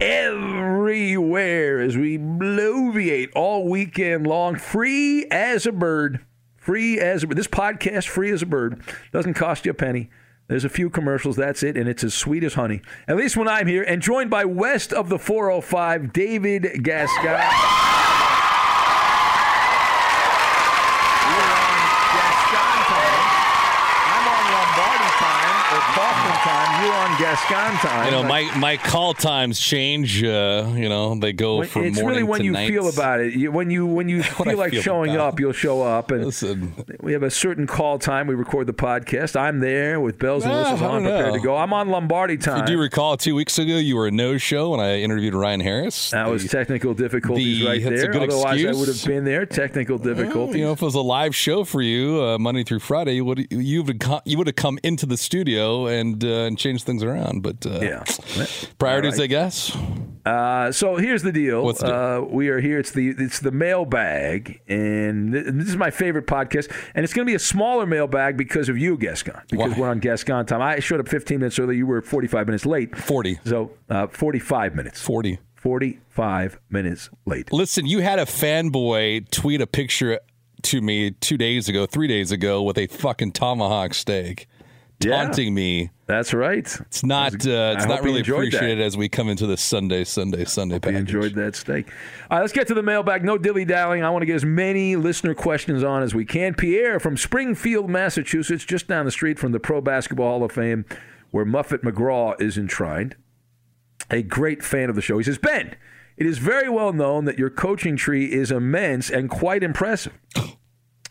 everywhere, as we bloviate all weekend long, free as a bird. Free as a bird. This podcast, free as a bird. Doesn't cost you a penny. There's a few commercials, that's it, and it's as sweet as honey. At least when I'm here, and joined by West of the 405, David Gascon. Gascon time. You know, my, my call times change. Uh, you know, they go When- from it's morning really when you feel about it. You, when you when you I feel like feel showing up, you'll show up. And Listen. we have a certain call time. We record the podcast. I'm there with bells and whistles on, don't prepared know. to go. I'm on Lombardi time. Do you recall two weeks ago you were a no show when I interviewed Ryan Harris? that was technical difficulties the- right there. good Otherwise, excuse. I would have been there. Technical difficulties. You know, if it was a live show for you uh, Monday through Friday, you would you would you would have come into the studio and uh, and changed things around. But uh, yeah. priorities, right. I guess. Uh, so here's the deal. What's the deal? Uh, we are here. It's the it's the mailbag, and th- this is my favorite podcast. And it's going to be a smaller mailbag because of you, Gascon. Because Why? we're on Gascon time. I showed up 15 minutes early. You were 45 minutes late. 40. So uh, 45 minutes. 40. 45 minutes late. Listen, you had a fanboy tweet a picture to me two days ago, three days ago, with a fucking tomahawk steak, Yeah. taunting me. That's right. It's not. Uh, it's I not really enjoyed that. appreciated as we come into the Sunday, Sunday, Sunday You package. enjoyed that steak. All right, let's get to the mailbag. No dilly dallying. I want to get as many listener questions on as we can. Pierre from Springfield, Massachusetts, just down the street from the Pro Basketball Hall of Fame, where Muffet McGraw is enshrined. A great fan of the show. He says, Ben, it is very well known that your coaching tree is immense and quite impressive.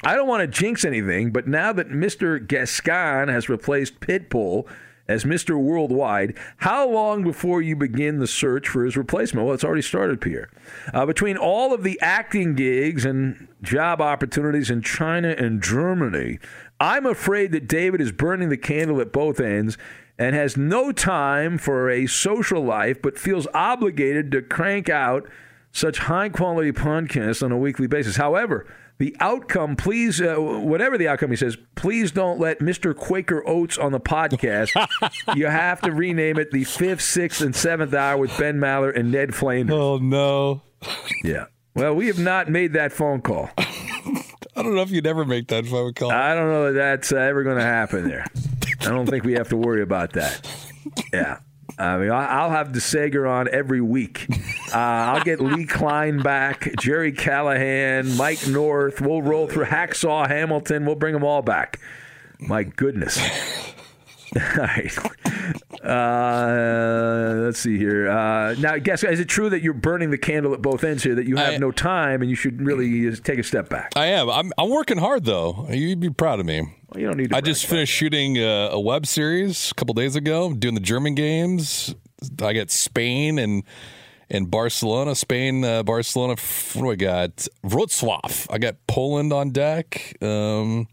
I don't want to jinx anything, but now that Mr. Gascon has replaced Pitbull as Mr. Worldwide, how long before you begin the search for his replacement? Well, it's already started, Pierre. Uh, between all of the acting gigs and job opportunities in China and Germany, I'm afraid that David is burning the candle at both ends and has no time for a social life, but feels obligated to crank out such high quality podcasts on a weekly basis. However, The outcome, please, uh, whatever the outcome, he says, please don't let Mr. Quaker Oats on the podcast. you have to rename it the fifth, sixth, and seventh hour with Ben Maller and Ned Flanders. Oh no. Yeah. Well, we have not made that phone call. I don't know if you'd ever make that phone call. I don't know that that's uh, ever going to happen there. I don't think we have to worry about that. Yeah. I mean, I'll have DeSager on every week. Uh, I'll get Lee Klein back, Gerry Callahan, Mike North. We'll roll through Hacksaw Hamilton. We'll bring them all back. My goodness. All right. Uh, let's see here. Uh, now, guess is it true that you're burning the candle at both ends here? That you have I- no time and you should really take a step back? I am. I'm, I'm working hard though. You'd be proud of me. Well, you don't need. To I just finished shooting a, a web series a couple days ago, doing the German games. I got Spain and and Barcelona, Spain, uh, Barcelona. What do I got? Wrocław. I got Poland on deck. Um,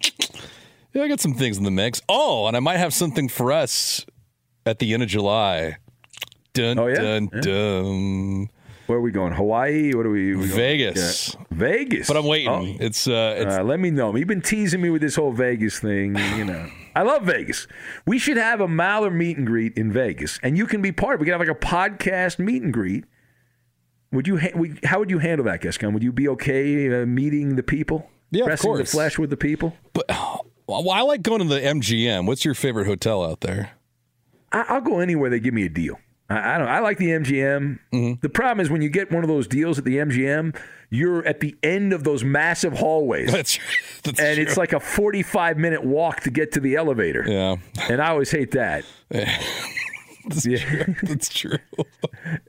yeah, I got some things in the mix. Oh, and I might have something for us at the end of July. Dun Oh, yeah? dun Yeah. dun. Where are we going? Hawaii? What are we? we going? Vegas. Yeah. Vegas. But I'm waiting. Oh. It's uh, it's Uh, let me know. You've been teasing me with this whole Vegas thing. You know, I love Vegas. We should have a Maller meet and greet in Vegas, and you can be part of. it. We can have like a podcast meet and greet. Would you? Ha- we, how would you handle that, Gascon? Would you be okay uh, meeting the people? Yeah, of Pressing the flesh with the people. but well, I like going to the MGM. What's your favorite hotel out there? I, I'll go anywhere they give me a deal. I, I don't. I like the MGM. Mm-hmm. The problem is when you get one of those deals at the MGM, you're at the end of those massive hallways. That's, that's and true. it's like a 45 minute walk to get to the elevator. yeah, And I always hate that. that's Yeah. true. That's true.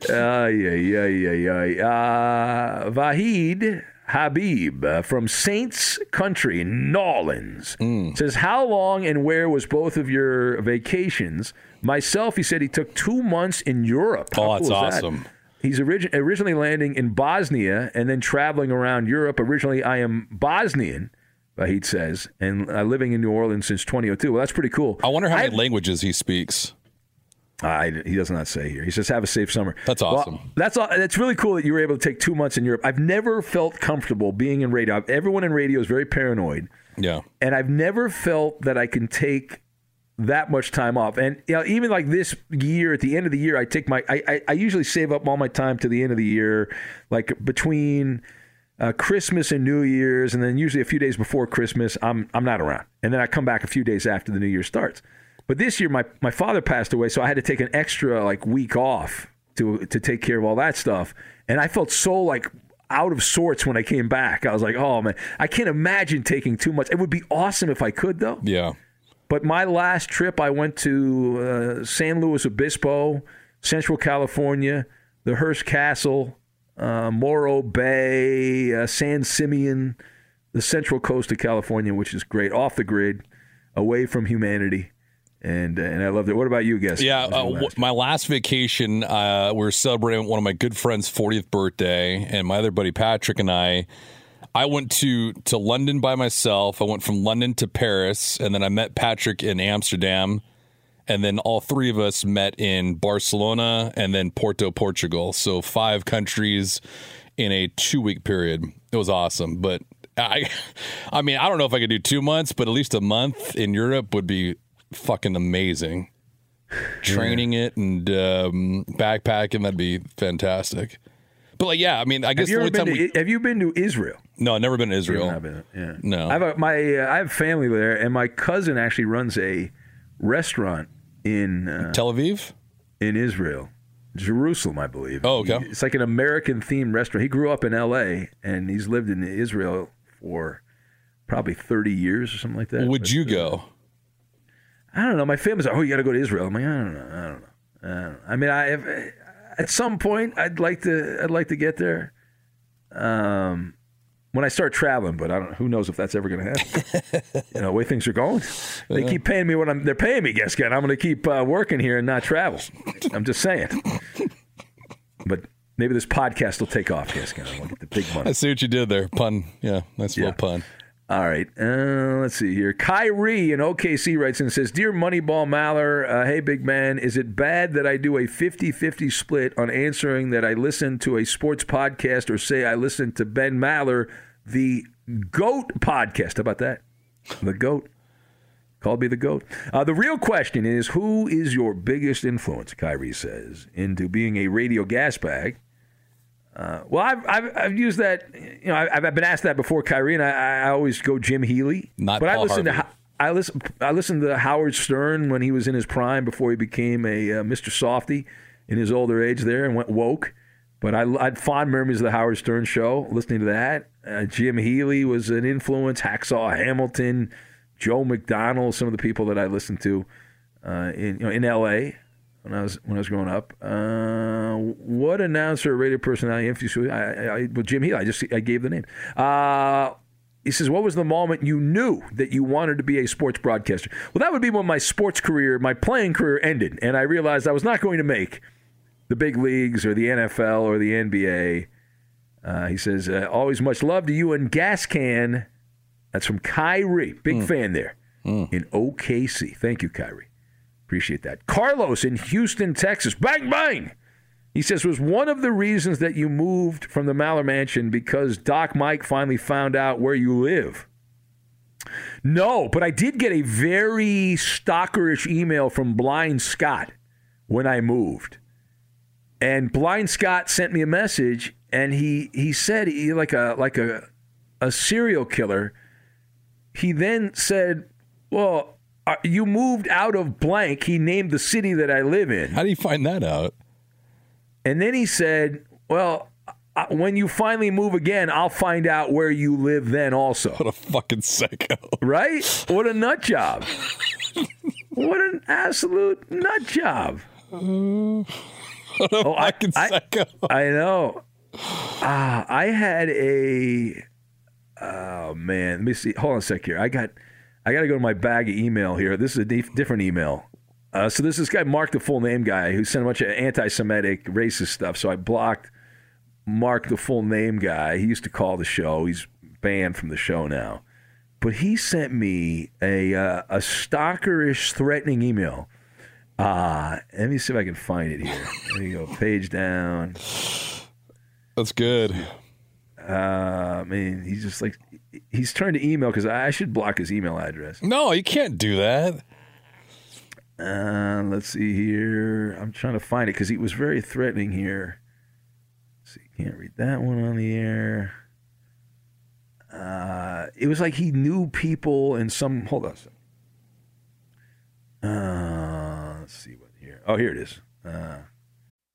Uh, yeah, yeah, yeah, yeah. Uh, Vahid Habib uh, from Saints Country in Nolans Mm. says, How long and where was both of your vacations? Myself, he said he took two months in Europe. How Oh, that's cool is that? awesome. He's origi- originally landing in Bosnia and then traveling around Europe. Originally, I am Bosnian, Vahid says, and uh, living in New Orleans since 2002. Well, that's pretty cool. I wonder how many I've- languages he speaks. I, he does not say here. He says, "Have a safe summer." That's Well, awesome. that's all, that's really cool that you were able to take two months in Europe. I've never felt comfortable being in radio. Everyone in radio is very paranoid, Yeah. and I've never felt that I can take that much time off. And you know, even like this year, at the end of the year, I take my. I, I, I usually save up all my time to the end of the year, like between. Uh, Christmas and New Year's, and then usually a few days before Christmas, I'm I'm not around, and then I come back a few days after the New Year starts. But this year, my, my father passed away, so I had to take an extra like week off to to take care of all that stuff, and I felt so like out of sorts when I came back. I was like, oh man, I can't imagine taking too much. It would be awesome if I could though. Yeah. But my last trip, I went to uh, San Luis Obispo, Central California, the Hearst Castle, uh, Morro Bay, uh, San Simeon, the central coast of California, which is great, off the grid, away from humanity. And, uh, and I loved it. What about you, guys? Yeah, uh, w- my last vacation, uh, we were celebrating one of my good friends' 40th birthday, and my other buddy Patrick and I. I went to to London by myself. I went from London to Paris, and then I met Patrick in Amsterdam, and then all three of us met in Barcelona and then Porto, Portugal. So five countries in a two week period. It was awesome, but I, I mean, I don't know if I could do two months, but at least a month in Europe would be fucking amazing training it and um, backpacking that'd be fantastic but like yeah i mean i guess Have you, the only been time to, we, have you been to Israel? no i've never been to israel been, yeah. No. I have a, my uh, I have family there, and my cousin actually runs a restaurant in uh, tel aviv in Israel, Jerusalem, I believe. Oh, okay. It's like an American themed restaurant. He grew up in L.A. and he's lived in Israel for probably thirty years or something like that. would But, you uh, go I don't know. My family's like, oh, you got to go to Israel. I'm like, I don't know. I don't know. I, don't know. I mean, I have, at some point I'd like to I'd like to get there. Um, when I start traveling, but I don't. Who knows if that's ever going to happen? you know, the way things are going, they keep paying me what I'm. They're paying me, guess again. I'm going to keep uh, working here and not travel. I'm just saying. But maybe this podcast will take off, guess again. I'll get the big money. i see what you did there pun yeah nice Yeah. little pun All right. Uh, let's see here. Kyrie in OKC writes and says Dear Moneyball Maller, uh, hey, big man, is it bad that I do a 50 50 split on answering that I listen to a sports podcast or say I listen to Ben Maller, the GOAT podcast. How about that? The GOAT. Called me the GOAT. Uh, the real question is who is your biggest influence, Kyrie says, into being a radio gas bag? Uh, well, I've, I've, I've used that. You know, I've, I've been asked that before, Kyrie, and I, I always go Jim Healy. Not but I Paul listen to Harvey. Ho- I listen I listened to Howard Stern when he was in his prime before he became a uh, Mr. Softy in his older age there and went woke. But I, I had fond memories of the Howard Stern show, listening to that. Uh, Jim Healy was an influence. Hacksaw Hamilton, Joe McDonnell, some of the people that I listened to uh, in you know in L.A. when I was when I was growing up. Uh, what announcer, or radio personality influenced you? I, I, well, Jim Healy. I just I gave the name. Uh, he says, "What was the moment you knew that you wanted to be a sports broadcaster?" Well, that would be when my sports career, my playing career, ended, and I realized I was not going to make the big leagues or the NFL or the NBA. Uh, he says, uh, "Always much love to you and Gas Can." That's from Kyrie, big fan there in OKC. Thank you, Kyrie. Appreciate that. Carlos in Houston, Texas. Bang bang. He says was one of the reasons that you moved from the Maller Mansion because Doc Mike finally found out where you live. No, but I did get a very stalkerish email from Blind Scott when I moved. And Blind Scott sent me a message and he he said he like a like a a serial killer. He then said, "Well, uh, you moved out of blank." He named the city that I live in. How do you find that out? And then he said, Well, uh, when you finally move again, I'll find out where you live then also. What a fucking psycho. Right? What a nut job. what an absolute nut job. oh, I, Fucking I, psycho. I know. Ah, I had a. Oh man, let me see. Hold on a sec here. I got, I got to go to my bag of email here. This is a dif- different email. Uh, so this is this guy Mark, the full name guy, who sent a bunch of anti-Semitic, racist stuff. So I blocked Mark, the full name guy. He used to call the show. He's banned from the show now. But he sent me a uh, a stalkerish, threatening email. Uh, let me see if I can find it here. There you go. Page down. That's good. Uh, I mean, he's just like he's turned to email because I should block his email address. No, you can't do that. Uh, let's see here. I'm trying to find it because he was very threatening here. Let's see, can't read that one on the air. Uh, it was like he knew people and some. Hold on. a second. Uh, let's see what here. Oh, here it is. Uh,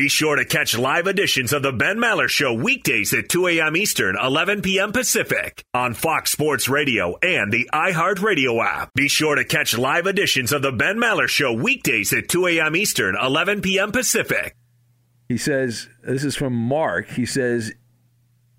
Be sure to catch live editions of The Ben Maller Show weekdays at 2 a.m. Eastern, 11 p.m. Pacific on Fox Sports Radio and the iHeartRadio app. Be sure to catch live editions of The Ben Maller Show weekdays at 2 a.m. Eastern, 11 p.m. Pacific. He says, this is from Mark. He says,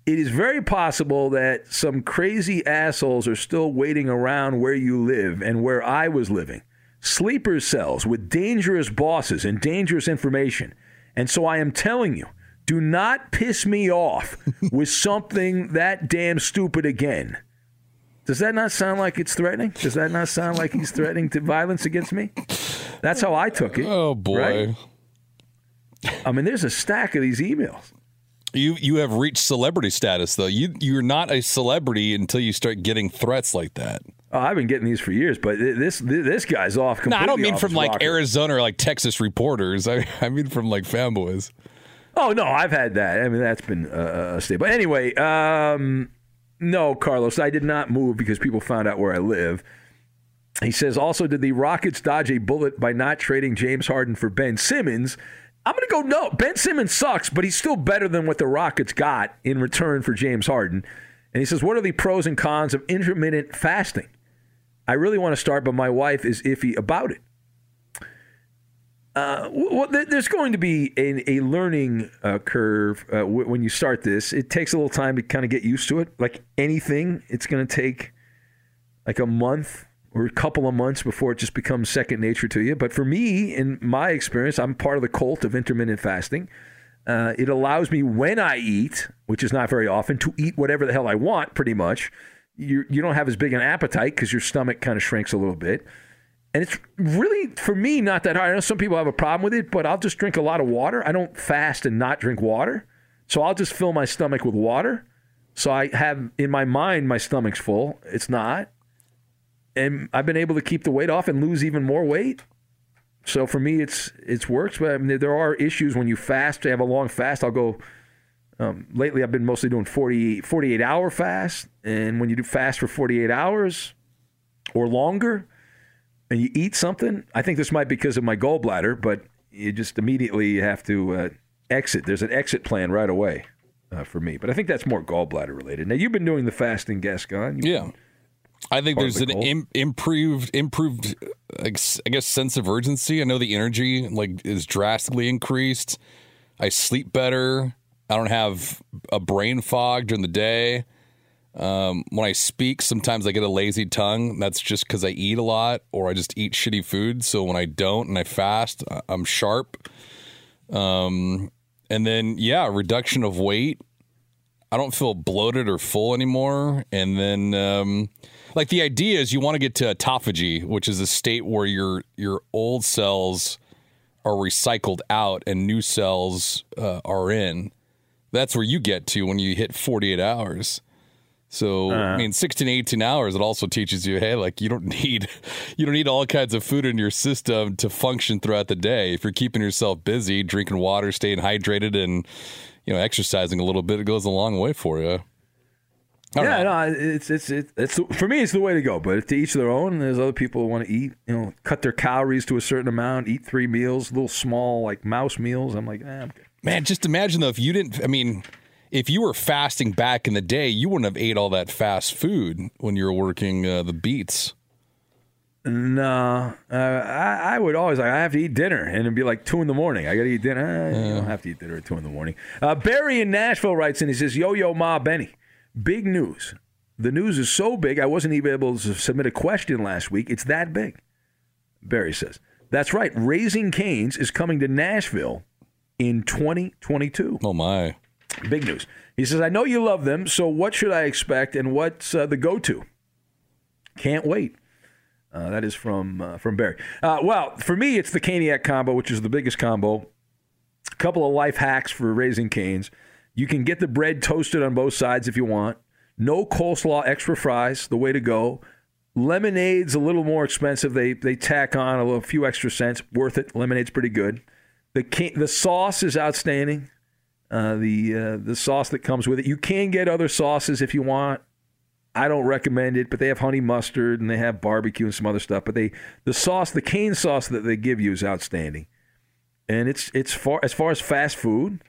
it is very possible that some crazy assholes are still waiting around where you live and where I was living. Sleeper cells with dangerous bosses and dangerous information. And so I am telling you, do not piss me off with something that damn stupid again. Does that not sound like it's threatening? Does that not sound like he's threatening to violence against me? That's how I took it. Oh boy. right? I mean, there's a stack of these emails. You you have reached celebrity status though. You you're not a celebrity until you start getting threats like that. Oh, I've been getting these for years, but this this guy's off No. I don't mean from like rocker. Arizona or like Texas reporters. I I mean from like fanboys. Oh no, I've had that. I mean, that's been uh, a staple. Anyway, um, no, Carlos, I did not move because people found out where I live. He says also, did the Rockets dodge a bullet by not trading James Harden for Ben Simmons? I'm going to go no. Ben Simmons sucks, but he's still better than what the Rockets got in return for James Harden. And he says, what are the pros and cons of intermittent fasting? I really want to start, but my wife is iffy about it. Uh, well, there's going to be a, a learning uh, curve uh, w- when you start this. It takes a little time to kind of get used to it. Like anything, it's going to take like a month or a couple of months before it just becomes second nature to you. But for me, in my experience, I'm part of the cult of intermittent fasting. Uh, it allows me when I eat, which is not very often, to eat whatever the hell I want, pretty much. You, you don't have as big an appetite because your stomach kind of shrinks a little bit. And it's really, for me, not that hard. I know some people have a problem with it, but I'll just drink a lot of water. I don't fast and not drink water. So I'll just fill my stomach with water. So I have, in my mind, my stomach's full. It's not. And I've been able to keep the weight off and lose even more weight. So for me, it's it's works. But I mean, there are issues when you fast. To have a long fast, I'll go. Um, lately, I've been mostly doing 40, 48 hour fast. And when you do fast for 48 hours or longer, and you eat something, I think this might be because of my gallbladder, but you just immediately have to uh, exit. There's an exit plan right away uh, for me. But I think that's more gallbladder related. Now, you've been doing the fasting, Gascon. You- Yeah. I think there's the an. Im- improved improved I guess, sense of urgency. I know the energy like is drastically increased. I sleep better. I don't have a brain fog during the day. Um, when I speak, sometimes I get a lazy tongue. That's just because I eat a lot or I just eat shitty food. So when I don't and I fast, I'm sharp. Um, and then yeah, reduction of weight. I don't feel bloated or full anymore. And then, um, like the idea is, you want to get to autophagy, which is a state where your your old cells are recycled out and new cells uh, are in. That's where you get to when you hit 48 hours. So I mean, 16, 18 hours. It also teaches you, hey, like you don't need you don't need all kinds of food in your system to function throughout the day. If you're keeping yourself busy, drinking water, staying hydrated, and you know exercising a little bit, it goes a long way for you. I Yeah, know. no, it's it's it's it's for me. It's the way to go. But to each their own. There's other people who want to eat, you know, cut their calories to a certain amount, eat three meals, little small like mouse meals. I'm like, eh, I'm good. Man, just imagine though if you didn't. I mean, if you were fasting back in the day, you wouldn't have ate all that fast food when you were working uh, the beats. No, uh, I, I would always like I have to eat dinner, and it'd be like two in the morning. I got to eat dinner. Eh, You don't have to eat dinner at two in the morning. Uh, Barry in Nashville writes and he says, "Yo yo ma Benny, Big news. The news is so big, I wasn't even able to submit a question last week. It's that big. Barry says. That's right. Raising Canes is coming to Nashville in 2022. Oh, my. Big news. He says, I know you love them, so what should I expect and what's uh, the go to? Can't wait. Uh, that is from uh, from Barry. Uh, well, for me, it's the Caniac combo, which is the biggest combo. A couple of life hacks for raising canes. You can get the bread toasted on both sides if you want. No coleslaw, extra fries, the way to go. Lemonade's a little more expensive. They they tack on a, little, a few extra cents. Worth it. Lemonade's pretty good. The can- the sauce is outstanding. Uh, the uh, the sauce that comes with it. You can get other sauces if you want. I don't recommend it, but they have honey mustard and they have barbecue and some other stuff. But they the sauce, the cane sauce that they give you is outstanding, and it's it's far as far as fast food.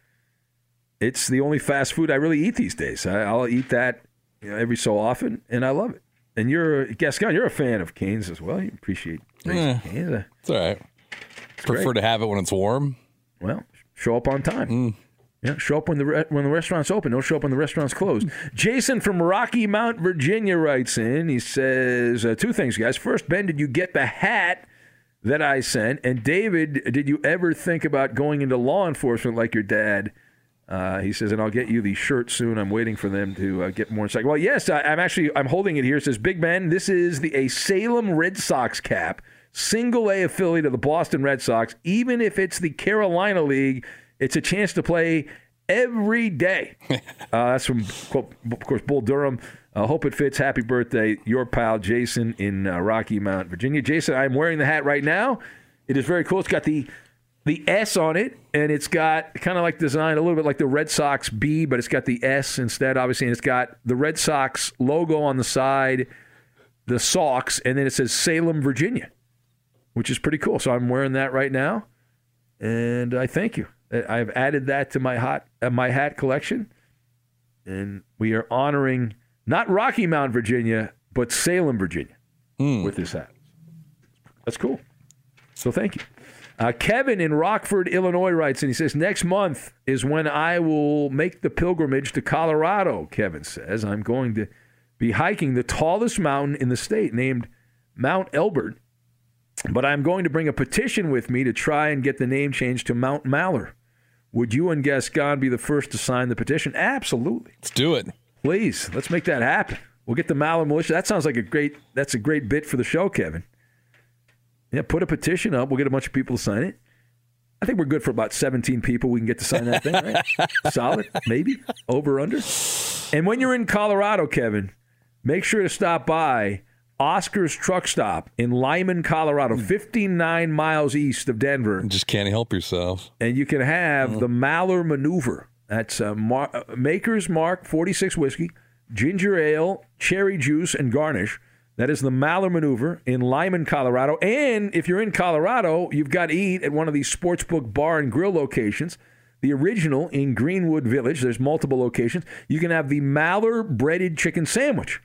It's the only fast food I really eat these days. I, I'll eat that you know, every so often, and I love it. And you're Gascon, you're a fan of canes as well. You appreciate Eh, canes. It's all right. Prefer great. to have it when it's warm. Well, show up on time. Yeah, show up when the re- when the restaurant's open. Don't show up when the restaurant's closed. Jason from Rocky Mount, Virginia, writes in. He says uh, two things, guys. First, Ben, did you get the hat that I sent? And David, did you ever think about going into law enforcement like your dad? Uh, he says, and I'll get you the shirt soon. I'm waiting for them to uh, get more insight. Well, yes, I, I'm actually I'm holding it here. It says, Big Ben, this is the a Salem Red Sox cap, single A affiliate of the Boston Red Sox. Even if it's the Carolina League, it's a chance to play every day. uh, that's from, of course, Bull Durham. Uh, hope it fits. Happy birthday, your pal Jason in uh, Rocky Mount, Virginia. Jason, I'm wearing the hat right now. It is very cool. It's got the the S on it, and it's got kind of like designed a little bit like the Red Sox B, but it's got the S instead, obviously, and it's got the Red Sox logo on the side, the Sox, and then it says Salem, Virginia, which is pretty cool. So I'm wearing that right now, and I thank you. I- I've added that to my hot uh, my hat collection, and we are honoring not Rocky Mount, Virginia, but Salem, Virginia, with this hat. That's cool. So thank you. Uh, Kevin in Rockford, Illinois writes, and he says, Next month is when I will make the pilgrimage to Colorado. Kevin says, I'm going to be hiking the tallest mountain in the state named Mount Elbert, but I'm going to bring a petition with me to try and get the name changed to Mount Maller. Would you and Gascon be the first to sign the petition? Absolutely. Let's do it. Please, let's make that happen. We'll get the Maller militia. That sounds like a great. That's a great bit for the show, Kevin. Yeah, put a petition up. We'll get a bunch of people to sign it. I think we're good for about 17 people. We can get to sign that thing, right? Solid, maybe over under. And when you're in Colorado, Kevin, make sure to stop by Oscar's Truck Stop in Limon, Colorado, 59 miles east of Denver Just can't help yourself. and you can have the Maller Maneuver. That's uh, Mar- uh, Maker's Mark 46 whiskey, ginger ale, cherry juice, and garnish. That is the Maller Maneuver in Limon, Colorado. And if you're in Colorado, you've got to eat at one of these sportsbook bar and grill locations. The original in Greenwood Village. There's multiple locations. You can have the Maller breaded chicken sandwich.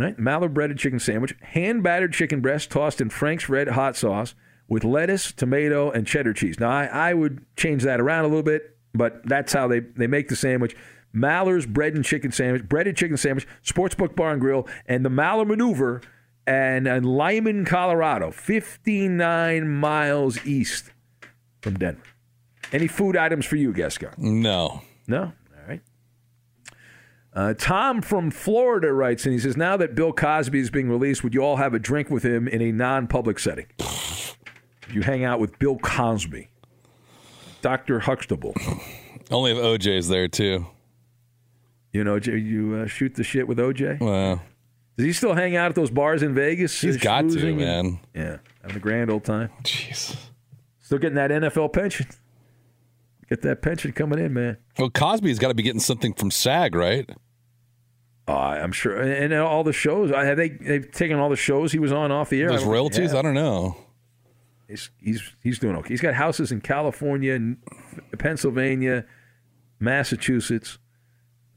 Right? Breaded chicken sandwich, hand battered chicken breast tossed in Frank's red hot sauce with lettuce, tomato, and cheddar cheese. Now, I, I would change that around a little bit, but that's how they, they make the sandwich. Maller's bread and chicken sandwich, breaded chicken sandwich, Sportsbook Bar and Grill, and the Malheur Maneuver, and in Limon, Colorado, 59 miles east from Denver. Any food items for you, Gascon? No. No? Uh, Tom from Florida writes, and he says, Now that Bill Cosby is being released, would you all have a drink with him in a non public setting? you hang out with Bill Cosby, Dr. Huxtable. Only if OJ's there too. You know, you uh, shoot the shit with OJ? Well, Does he still hang out at those bars in Vegas? he's uh, got to, schmoozing and- man. yeah, having a grand old time. Jeez. Still getting that NFL pension. Get that pension coming in, man. Well, Cosby's got to be getting something from SAG, right? Uh, I'm sure, and, and all the shows. Have they they've taken all the shows he was on off the air. I Those they royalties? I don't know. He's, he's he's doing okay. He's got houses in California, Pennsylvania, Massachusetts,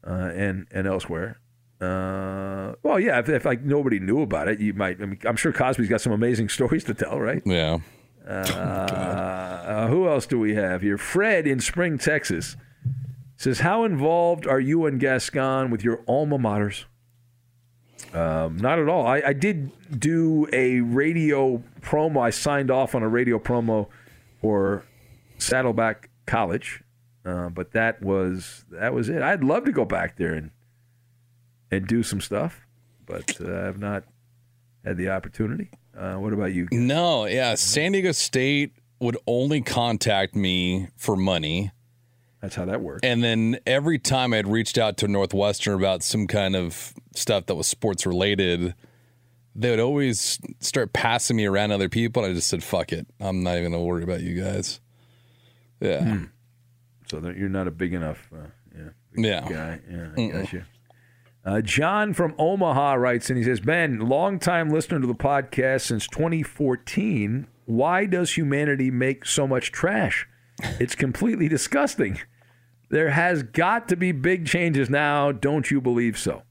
uh, and and elsewhere. Uh, well, yeah. If, if like nobody knew about it, you might. I mean, I'm sure Cosby's got some amazing stories to tell, right? Yeah. Uh, who else do we have here? Fred in Spring, Texas, Says, how involved are you and Gascon with your alma maters? Um, not at all. I, I did do a radio promo. I signed off on a radio promo for Saddleback College, uh, but that was that was it. I'd love to go back there and and do some stuff, but uh, I've not had the opportunity. Uh, what about you? No, yeah. San Diego State would only contact me for money. That's how that works. And then every time I'd reached out to Northwestern about some kind of stuff that was sports related, they would always start passing me around other people. And I just said, fuck it. I'm not even going to worry about you guys. Yeah. Hmm. So that you're not a big enough uh, yeah, big Yeah. guy. Yeah, I Mm-mm. got you. Uh, John from Omaha writes, and he says, Ben, longtime listener to the podcast since 2014. Why does humanity make so much trash? It's completely disgusting. There has got to be big changes now. Don't you believe so?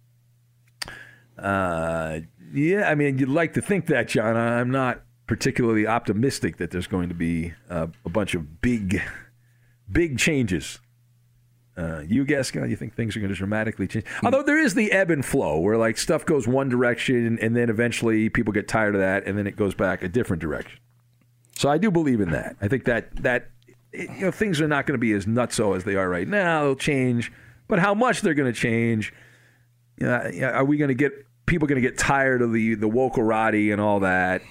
Uh, yeah, I mean, you'd like to think that, John. I'm not particularly optimistic that there's going to be uh, a bunch of big, big changes. Uh, you guess, God, you think things are going to dramatically change? Although there is the ebb and flow where like stuff goes one direction and then eventually people get tired of that and then it goes back a different direction. So I do believe in that. I think that that you know things are not going to be as nutso as they are right now. They'll change, but how much they're going to change? Are we going to get people going to get tired of the the wokerati and all that?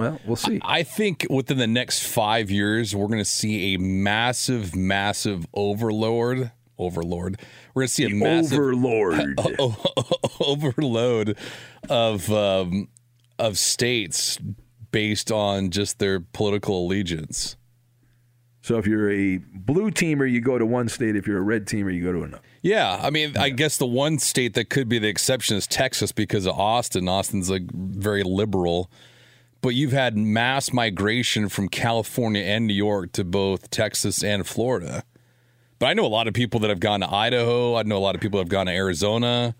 Well, we'll see. I think within the next five years, we're going to see a massive, massive overlord. Overlord. We're going to see a massive overlord overload of um, of states based on just their political allegiance. So if you're a blue teamer, you go to one state. If you're a red teamer, you go to another. Yeah, I mean, I guess the one state that could be the exception is Texas because of Austin. Austin's like very liberal, but you've had mass migration from California and New York to both Texas and Florida. But I know a lot of people that have gone to Idaho. I know a lot of people that have gone to Arizona.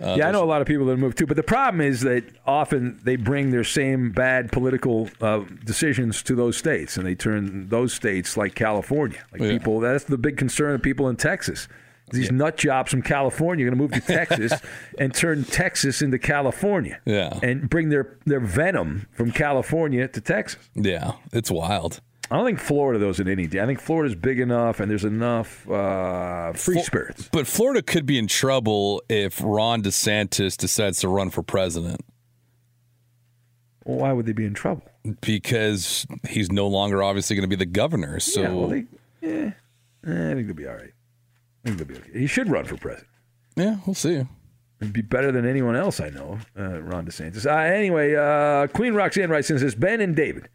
Uh, yeah, I know a lot of people that move too, but the problem is that often they bring their same bad political uh, decisions to those states, and they turn those states like California. Like Yeah. people, that's the big concern of people in Texas. These nut jobs from California are going to move to Texas and turn Texas into California. Yeah. and bring their their venom from California to Texas. Yeah, it's wild. I don't think Florida though is in any. Day. I think Florida's big enough, and there's enough uh, free Flo- spirits. But Florida could be in trouble if Ron DeSantis decides to run for president Well, why would they be in trouble? because he's no longer obviously going to be the governor. So yeah, well, they, yeah, eh, I think they'll be all right. I think they'll be okay. He should run for president. yeah, we'll see. It'd be better than anyone else I know, uh, Ron DeSantis. Uh, anyway, uh, Queen Roxanne writes and says, Ben and David,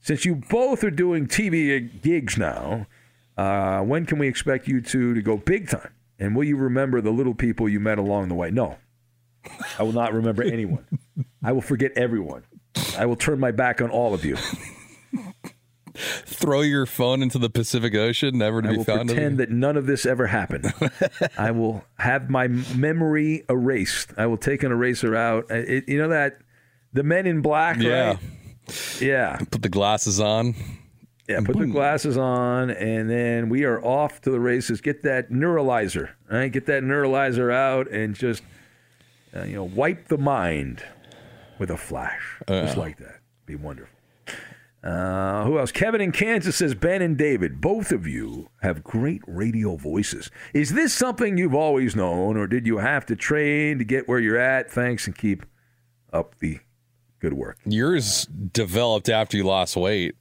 since you both are doing TV gigs now, uh, when can we expect you two to go big time? And will you remember the little people you met along the way? No, I will not remember anyone. I will forget everyone. I will turn my back on all of you. Throw your phone into the Pacific Ocean, never to I be will found. pretend that none of this ever happened. I will have my memory erased. I will take an eraser out. Uh, It, you know that the Men in Black, Yeah. right? Yeah, Put the glasses on. yeah. Put the glasses on, and then we are off to the races. Get that neuralizer, right? Get that neuralizer out, and just uh, you know wipe the mind with a flash, just like that. Be wonderful. Uh, who else? Kevin in Kansas says Ben and David, both of you have great radio voices. Is this something you've always known, or did you have to train to get where you're at? Thanks and keep up the good work. Yours developed after you lost weight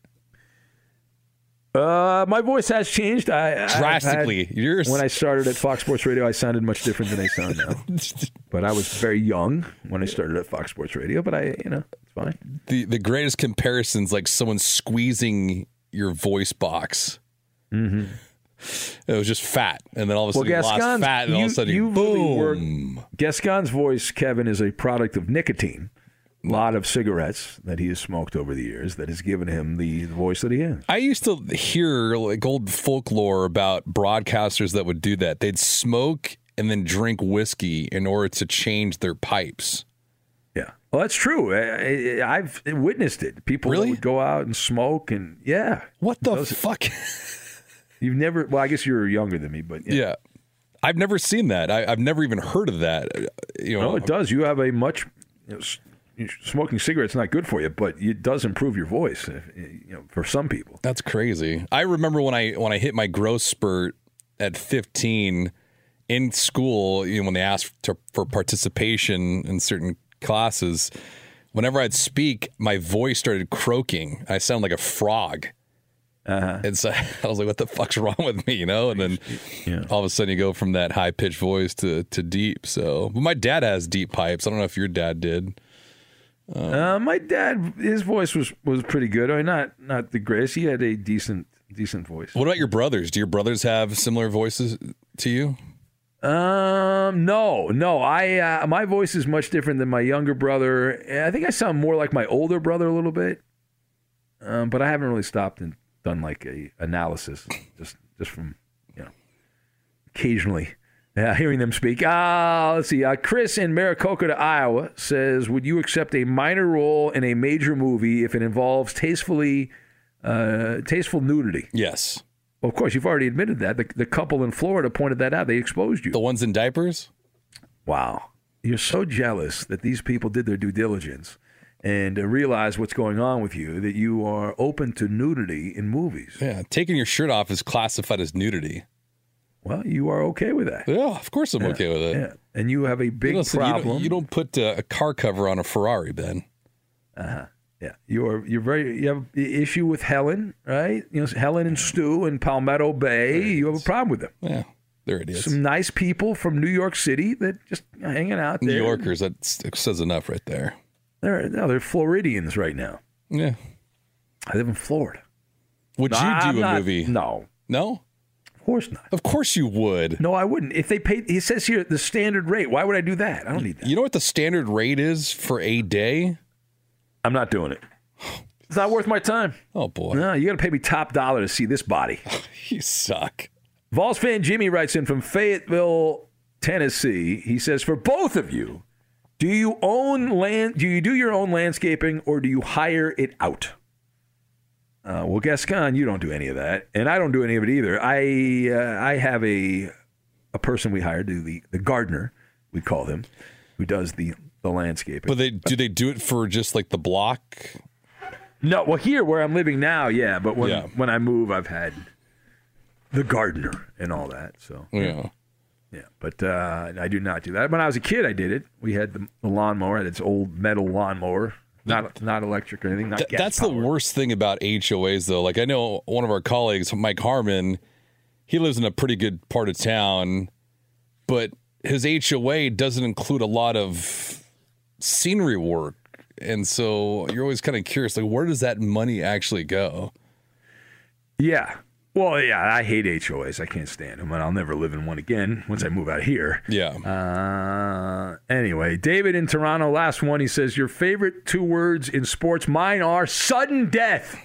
Uh, my voice has changed. I I've had- drastically. Yours when I started at Fox Sports Radio, I sounded much different than I sound now. but I was very young when I started at Fox Sports Radio. But I, you know, it's fine. the the greatest comparisons like someone squeezing your voice box. Mm-hmm. It was just fat, and then all of a Well, sudden you lost fat, and all of a sudden you you really boom. Gascon's voice, Kevin, is a product of nicotine. Lot of cigarettes that he has smoked over the years that has given him the, the voice that he has. I used to hear like old folklore about broadcasters that would do that. They'd smoke and then drink whiskey in order to change their pipes. Yeah. Well, that's true. I, I, I've witnessed it. People Really? would go out and smoke, and yeah. What the Those- fuck? You've never. Well, I guess you're younger than me, but Yeah. I've never seen that. I, I've never even heard of that. You know, No, it does. You have a much. You know, smoking cigarettes not good for you, but it does improve your voice. You know, for some people. That's crazy. I remember when I when I hit my growth spurt at 15 in school, you know, when they asked to, for participation in certain classes, whenever I'd speak, my voice started croaking. I sound like a frog. Uh-huh. And so I was like, what the fuck's wrong with me, you know? And then all of a sudden you go from that high pitched voice to, to deep. So, but my dad has deep pipes. I don't know if your dad did. Uh, my dad, his voice was was pretty good. I mean, not not the greatest. He had a decent decent voice. What about your brothers? Do your brothers have similar voices to you? Um, no, no. I uh, my voice is much different than my younger brother. I think I sound more like my older brother a little bit. Um, but I haven't really stopped and done like a analysis just just from you know occasionally uh, hearing them speak. Uh, let's see. Uh, Chris in Maricopa, Iowa, says, "Would you accept a minor role in a major movie if it involves tastefully uh, tasteful nudity?" Yes. Well, of course, you've already admitted that. The, the couple in Florida pointed that out. They exposed you. The ones in diapers? Wow. You're so jealous that these people did their due diligence and uh, realize what's going on with you, that you are open to nudity in movies. Yeah, taking your shirt off is classified as nudity. Well, you are okay with that. Yeah, of course I'm Yeah, okay with it. Yeah. And you have a big you don't, you don't- problem. You don't, put uh, a car cover on a Ferrari, Ben. Uh-huh. Yeah, you're you're very you have the issue with Helen, right? You know Helen and Stu in Palmetto Bay. You have a problem with them. Yeah, there it is. Some nice people from New York City that just hanging out New. Yorkers, that says enough right there. They're no, they're Floridians right now. Yeah. I live in Florida. Would No, you I'm do a not- movie? No, No? Of course not. Of course you would. No, I wouldn't. If they paid, he says here the standard rate. Why would I do that? I don't need that. You know what the standard rate is for a day? I'm not doing it. It's not worth my time. Oh boy, No, you got to pay me top dollar to see this body. you suck. Vols fan Jimmy writes in from Fayetteville, Tennessee. He says, "For both of you, do you own land? Do you do your own landscaping, or do you hire it out?" Uh, well, Gascon, you don't do any of that, and I don't do any of it either. I uh, I have a a person we hire, do the the gardener, we call him, who does the the landscaping. But they do they do it for just like the block? No, well, here where I'm living now, yeah. But when Yeah. when I move, I've had the gardener and all that. So Yeah. yeah, but uh, I do not do that. When I was a kid, I did it. We had the, the lawnmower, had its old metal lawnmower, not not electric or anything. Not Th- gas that's the worst thing about HOAs, though. Like I know one of our colleagues, Mike Harmon, he lives in a pretty good part of town, but his HOA doesn't include a lot of scenery work, and so you're always kind of curious, like where does that money actually go? Yeah. Well, yeah, I hate HOAs. I can't stand them, and I'll never live in one again once I move out here. Yeah. Uh, anyway, David in Toronto, last one. He says, Your favorite two words in sports? Mine are sudden death.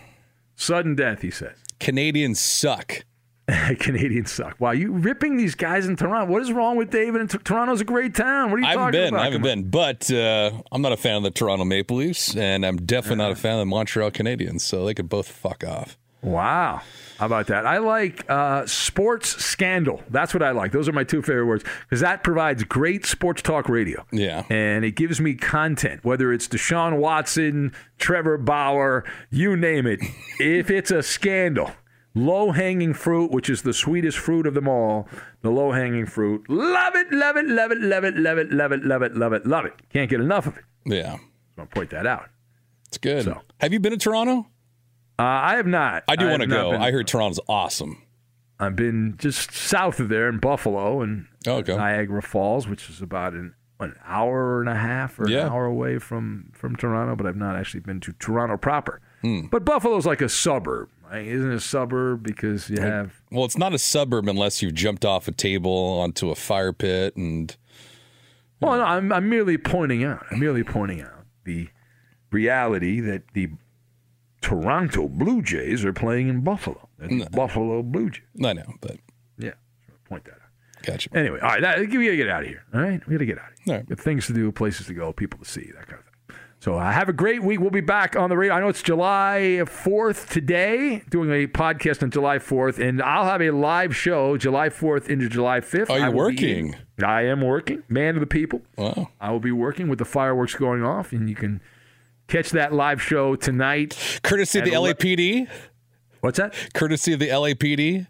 Sudden death, he says. Canadians suck. Canadians suck. Wow, you ripping these guys in Toronto. What is wrong with David? And Toronto's a great town. What are you I haven't talking been. about? I haven't been, but uh, I'm not a fan of the Toronto Maple Leafs, and I'm definitely Uh-huh. not a fan of the Montreal Canadiens. So they could both fuck off. Wow. How about that? I like uh, sports scandal. That's what I like. Those are my two favorite words because that provides great sports talk radio. Yeah. And it gives me content, whether it's Deshaun Watson, Trevor Bauer, you name it. if it's a scandal, low hanging fruit, which is the sweetest fruit of them all, the low hanging fruit. Love it, love it, love it, love it, love it, love it, love it, love it, love it. Can't get enough of it. Yeah, So I'll point that out. it's good. So. Have you been to Toronto? Uh, I have not. I do want to go. been- I heard Toronto's awesome. I've been just south of there in Buffalo and Oh, okay. Niagara Falls, which is about an, an hour and a half or Yeah. an hour away from, from Toronto, but I've not actually been to Toronto proper. Hmm. But Buffalo's like a suburb. Right? Isn't it a suburb because you have Well, it's not a suburb unless you've jumped off a table onto a fire pit and Well, no, I'm, I'm merely pointing out. I'm merely pointing out the reality that the Toronto Blue Jays are playing in Buffalo. They're Buffalo Blue Jays. I know, but Yeah, point that out. gotcha. Anyway, all right, that, we gotta get out of here. All right, we gotta get out of here. All right. Got things to do, places to go, people to see, that kind of thing. So uh, have a great week. We'll be back on the radio. I know it's July 4th today, doing a podcast on July 4th, and I'll have a live show July 4th into July 5th. Are you will be working? I am working. Man of the people. Wow. I will be working with the fireworks going off, and you can catch that live show tonight. Courtesy of the ele- LAPD. What's that? Courtesy of the LAPD.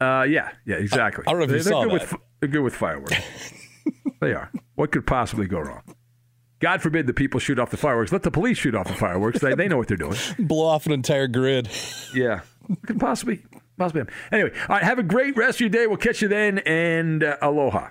Uh, yeah, yeah, exactly. I don't know if you they're saw good that. With, they're good with fireworks. they are. What could possibly go wrong? God forbid the people shoot off the fireworks. Let the police shoot off the fireworks. They, they know what they're doing. Blow off an entire grid. Yeah. Could possibly possibly happen? Anyway, all right. Have a great rest of your day. We'll catch you then, and uh, aloha.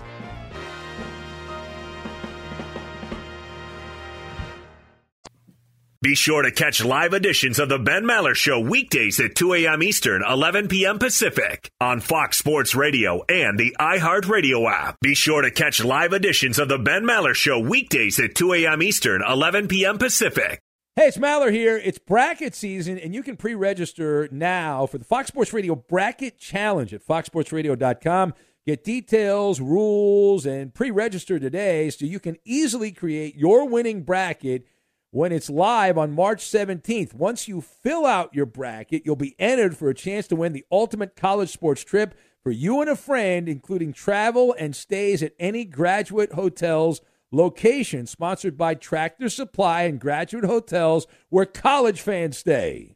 Be sure to catch live editions of the Ben Maller Show weekdays at 2 a.m. Eastern, 11 p.m. Pacific on Fox Sports Radio and the iHeartRadio app. Be sure to catch live editions of the Ben Maller Show weekdays at 2 a.m. Eastern, 11 p.m. Pacific. Hey, it's Maller here. It's bracket season, and you can pre register now for the Fox Sports Radio Bracket Challenge at foxsportsradio.com. Get details, rules, and pre register today so you can easily create your winning bracket when it's live on March 17th. Once you fill out your bracket, you'll be entered for a chance to win the ultimate college sports trip for you and a friend, including travel and stays at any graduate hotels location sponsored by Tractor Supply and Graduate Hotels where college fans stay.